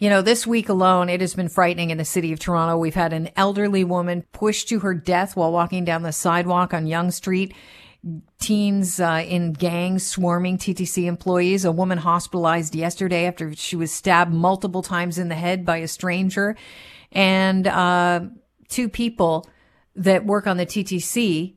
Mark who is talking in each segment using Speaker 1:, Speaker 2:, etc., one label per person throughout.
Speaker 1: You know, this week alone, it has been frightening in the city of Toronto. We've had an elderly woman pushed to her death while walking down the sidewalk on Yonge Street. Teens uh, in gangs swarming TTC employees. A woman hospitalized yesterday after she was stabbed multiple times in the head by a stranger. And uh, two people that work on the TTC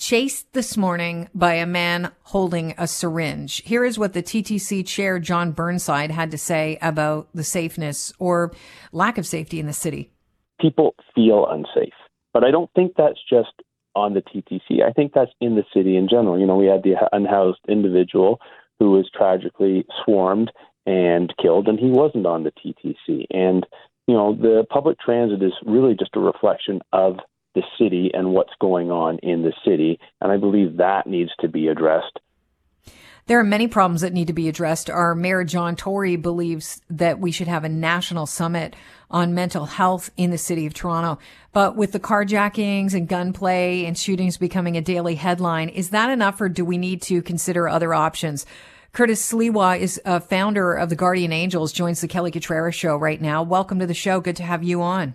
Speaker 1: chased this morning by a man holding a syringe. Here is what the TTC chair, Jon Burnside, had to say about the safeness or lack of safety in the city.
Speaker 2: People feel unsafe, but I don't think that's just on the TTC. I think that's in the city in general. You know, we had the unhoused individual who was tragically swarmed and killed, and he wasn't on the TTC. And, you know, the public transit is really just a reflection of the city and what's going on in the city. And I believe that needs to be addressed.
Speaker 1: There are many problems that need to be addressed. Our mayor, John Tory, believes that we should have a national summit on mental health in the city of Toronto. But with the carjackings and gunplay and shootings becoming a daily headline, is that enough or do we need to consider other options? Curtis Sliwa is a founder of the Guardian Angels, joins the Kelly Cutrara show right now. Welcome to the show. Good to have you on.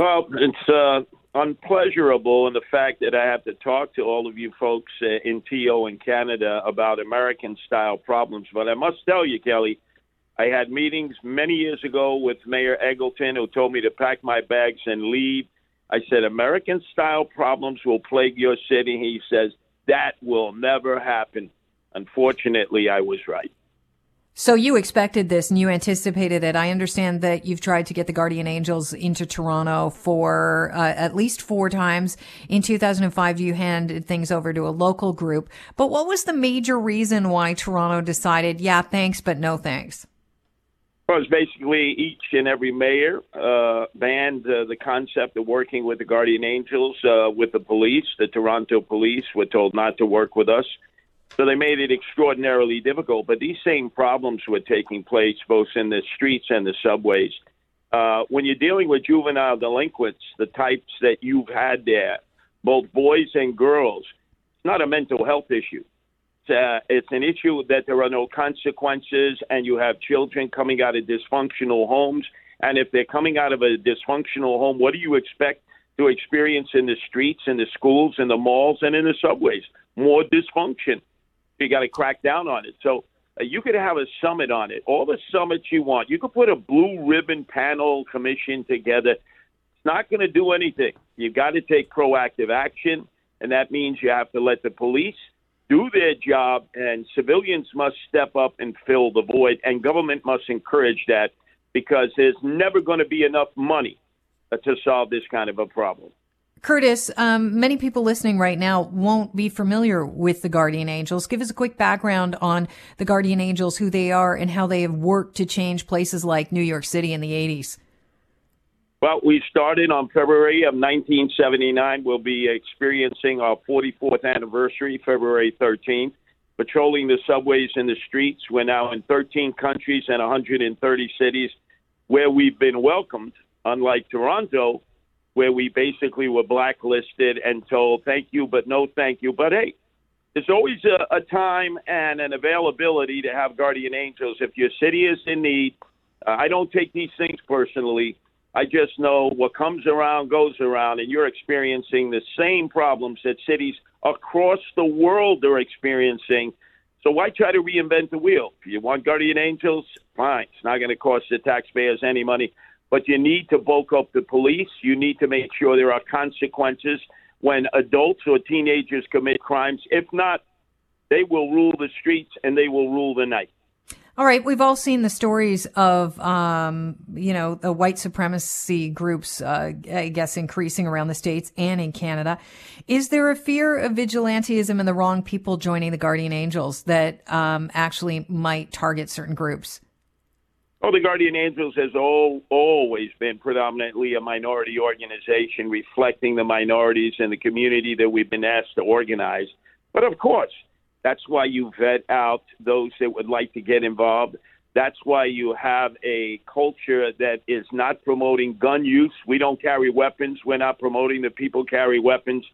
Speaker 3: Well, it's uh, unpleasurable in the fact that I have to talk to all of you folks uh, in TO in Canada about American style problems. But I must tell you, Kelly, I had meetings many years ago with Mayor Eggleton who told me to pack my bags and leave. I said, American style problems will plague your city. He says, that will never happen. Unfortunately, I was right.
Speaker 1: So you expected this and you anticipated it. I understand that you've tried to get the Guardian Angels into Toronto for uh, at least four times. In 2005, you handed things over to a local group. But what was the major reason why Toronto decided, yeah, thanks, but no thanks?
Speaker 3: Well, it's basically each and every mayor uh, banned uh, the concept of working with the Guardian Angels uh, with the police. The Toronto police were told not to work with us. So they made it extraordinarily difficult. But these same problems were taking place both in the streets and the subways. Uh, when you're dealing with juvenile delinquents, the types that you've had there, both boys and girls, it's not a mental health issue. It's, uh, it's an issue that there are no consequences, and you have children coming out of dysfunctional homes. And if they're coming out of a dysfunctional home, what do you expect to experience in the streets, in the schools, in the malls, and in the subways? More dysfunction you got to crack down on it. So uh, you could have a summit on it, all the summits you want. You could put a blue ribbon panel commission together. It's not going to do anything. You've got to take proactive action, and that means you have to let the police do their job, and civilians must step up and fill the void, and government must encourage that because there's never going to be enough money uh, to solve this kind of a problem.
Speaker 1: Curtis, um, many people listening right now won't be familiar with the Guardian Angels. Give us a quick background on the Guardian Angels, who they are, and how they have worked to change places like New York City in the 80s.
Speaker 3: Well, we started on February of 1979. We'll be experiencing our 44th anniversary, February 13th. Patrolling the subways and the streets. We're now in 13 countries and 130 cities where we've been welcomed, unlike Toronto where we basically were blacklisted and told thank you, but no thank you. But hey, there's always a, a time and an availability to have guardian angels. If your city is in need, uh, I don't take these things personally. I just know what comes around goes around, and you're experiencing the same problems that cities across the world are experiencing. So why try to reinvent the wheel? If you want guardian angels, fine. It's not going to cost the taxpayers any money but you need to bulk up the police. You need to make sure there are consequences when adults or teenagers commit crimes. If not, they will rule the streets and they will rule the night.
Speaker 1: All right, we've all seen the stories of, um, you know, the white supremacy groups, uh, I guess, increasing around the states and in Canada. Is there a fear of vigilantism and the wrong people joining the Guardian Angels that um, actually might target certain groups?
Speaker 3: Oh, the Guardian Angels has all, always been predominantly a minority organization reflecting the minorities in the community that we've been asked to organize. But of course, that's why you vet out those that would like to get involved. That's why you have a culture that is not promoting gun use. We don't carry weapons. We're not promoting that people carry weapons.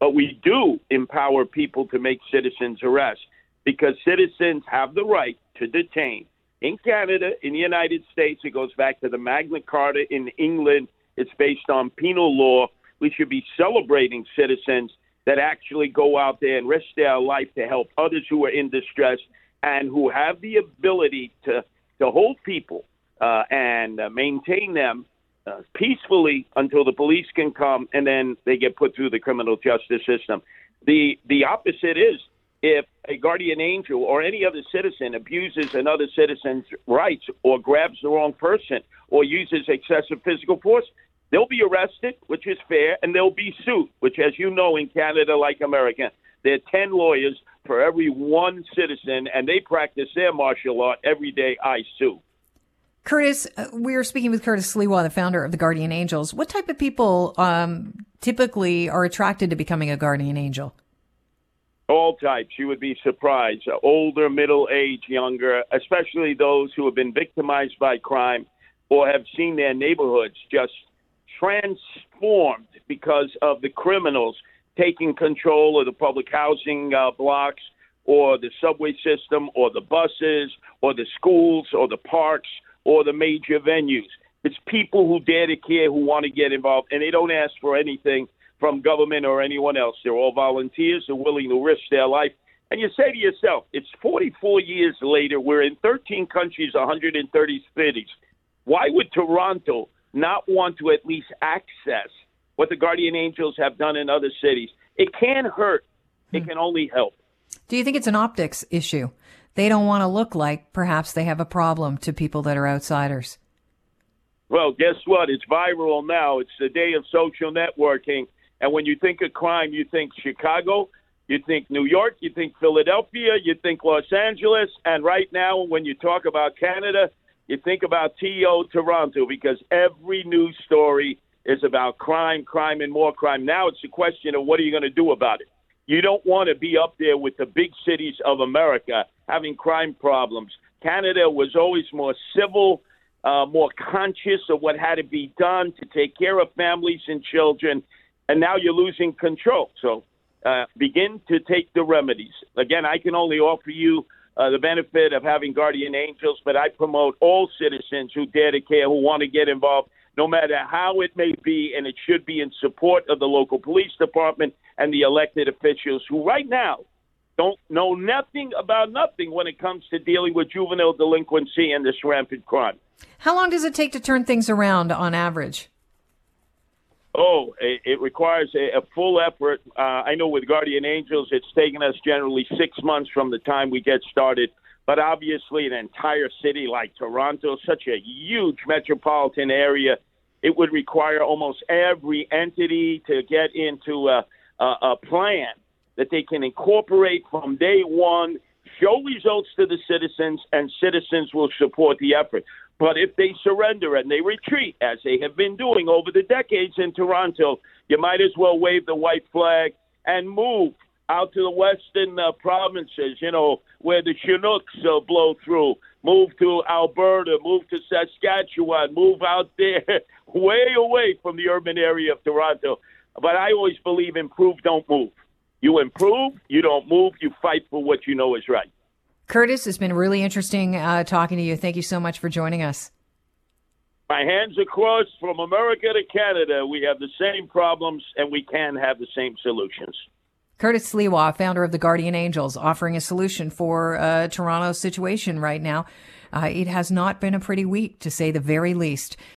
Speaker 3: But we do empower people to make citizens arrest because citizens have the right to detain in Canada, in the United States, it goes back to the Magna Carta in England. It's based on penal law. We should be celebrating citizens that actually go out there and risk their life to help others who are in distress and who have the ability to to hold people uh, and uh, maintain them uh, peacefully until the police can come, and then they get put through the criminal justice system. The the opposite is if a guardian angel or any other citizen abuses another citizen's rights or grabs the wrong person or uses excessive physical force, they'll be arrested, which is fair, and they'll be sued, which, as you know, in Canada, like America, there are 10 lawyers for every one citizen, and they practice their martial art every day. I sue.
Speaker 1: Curtis, uh, we are speaking with Curtis Sliwa, the founder of the Guardian Angels. What type of people um, typically are attracted to becoming a guardian angel?
Speaker 3: All types. You would be surprised. Uh, older, middle age, younger, especially those who have been victimized by crime or have seen their neighborhoods just transformed because of the criminals taking control of the public housing uh, blocks or the subway system or the buses or the schools or the parks or the major venues. It's people who dare to care, who want to get involved, and they don't ask for anything from government or anyone else. They're all volunteers. They're willing to risk their life. And you say to yourself, it's 44 years later. We're in 13 countries, 130 cities. Why would Toronto not want to at least access what the Guardian Angels have done in other cities? It can't hurt. It hmm. can only help.
Speaker 1: Do you think it's an optics issue? They don't want to look like perhaps they have a problem to people that are outsiders.
Speaker 3: Well, guess what? It's viral now. It's the day of social networking. And when you think of crime, you think Chicago, you think New York, you think Philadelphia, you think Los Angeles. And right now, when you talk about Canada, you think about TO Toronto because every news story is about crime, crime, and more crime. Now it's a question of what are you going to do about it? You don't want to be up there with the big cities of America having crime problems. Canada was always more civil, uh, more conscious of what had to be done to take care of families and children, and now you're losing control. So uh, begin to take the remedies. Again, I can only offer you uh, the benefit of having guardian angels, but I promote all citizens who dare to care, who want to get involved, no matter how it may be, and it should be in support of the local police department and the elected officials who right now don't know nothing about nothing when it comes to dealing with juvenile delinquency and this rampant crime.
Speaker 1: How long does it take to turn things around on average?
Speaker 3: Oh, it, requires a, a, full effort. Uh, I know with Guardian Angels, it's taken us generally six months from the time we get started. But obviously, an entire city like Toronto, such a huge metropolitan area, it would require almost every entity to get into a, a, a plan that they can incorporate from day one, show results to the citizens, and citizens will support the effort. But if they surrender and they retreat, as they have been doing over the decades in Toronto, you might as well wave the white flag and move out to the western uh, provinces, you know, where the Chinooks uh, blow through. Move to Alberta, move to Saskatchewan, move out there, way away from the urban area of Toronto. But I always believe improve, don't move. You improve, you don't move, you fight for what you know is right.
Speaker 1: Curtis, it's been really interesting uh, talking to you. Thank you so much for joining us.
Speaker 3: My hands are crossed from America to Canada. We have the same problems and we can have the same solutions.
Speaker 1: Curtis Sliwa, founder of the Guardian Angels, offering a solution for uh, Toronto's situation right now. Uh, it has not been a pretty week, to say the very least.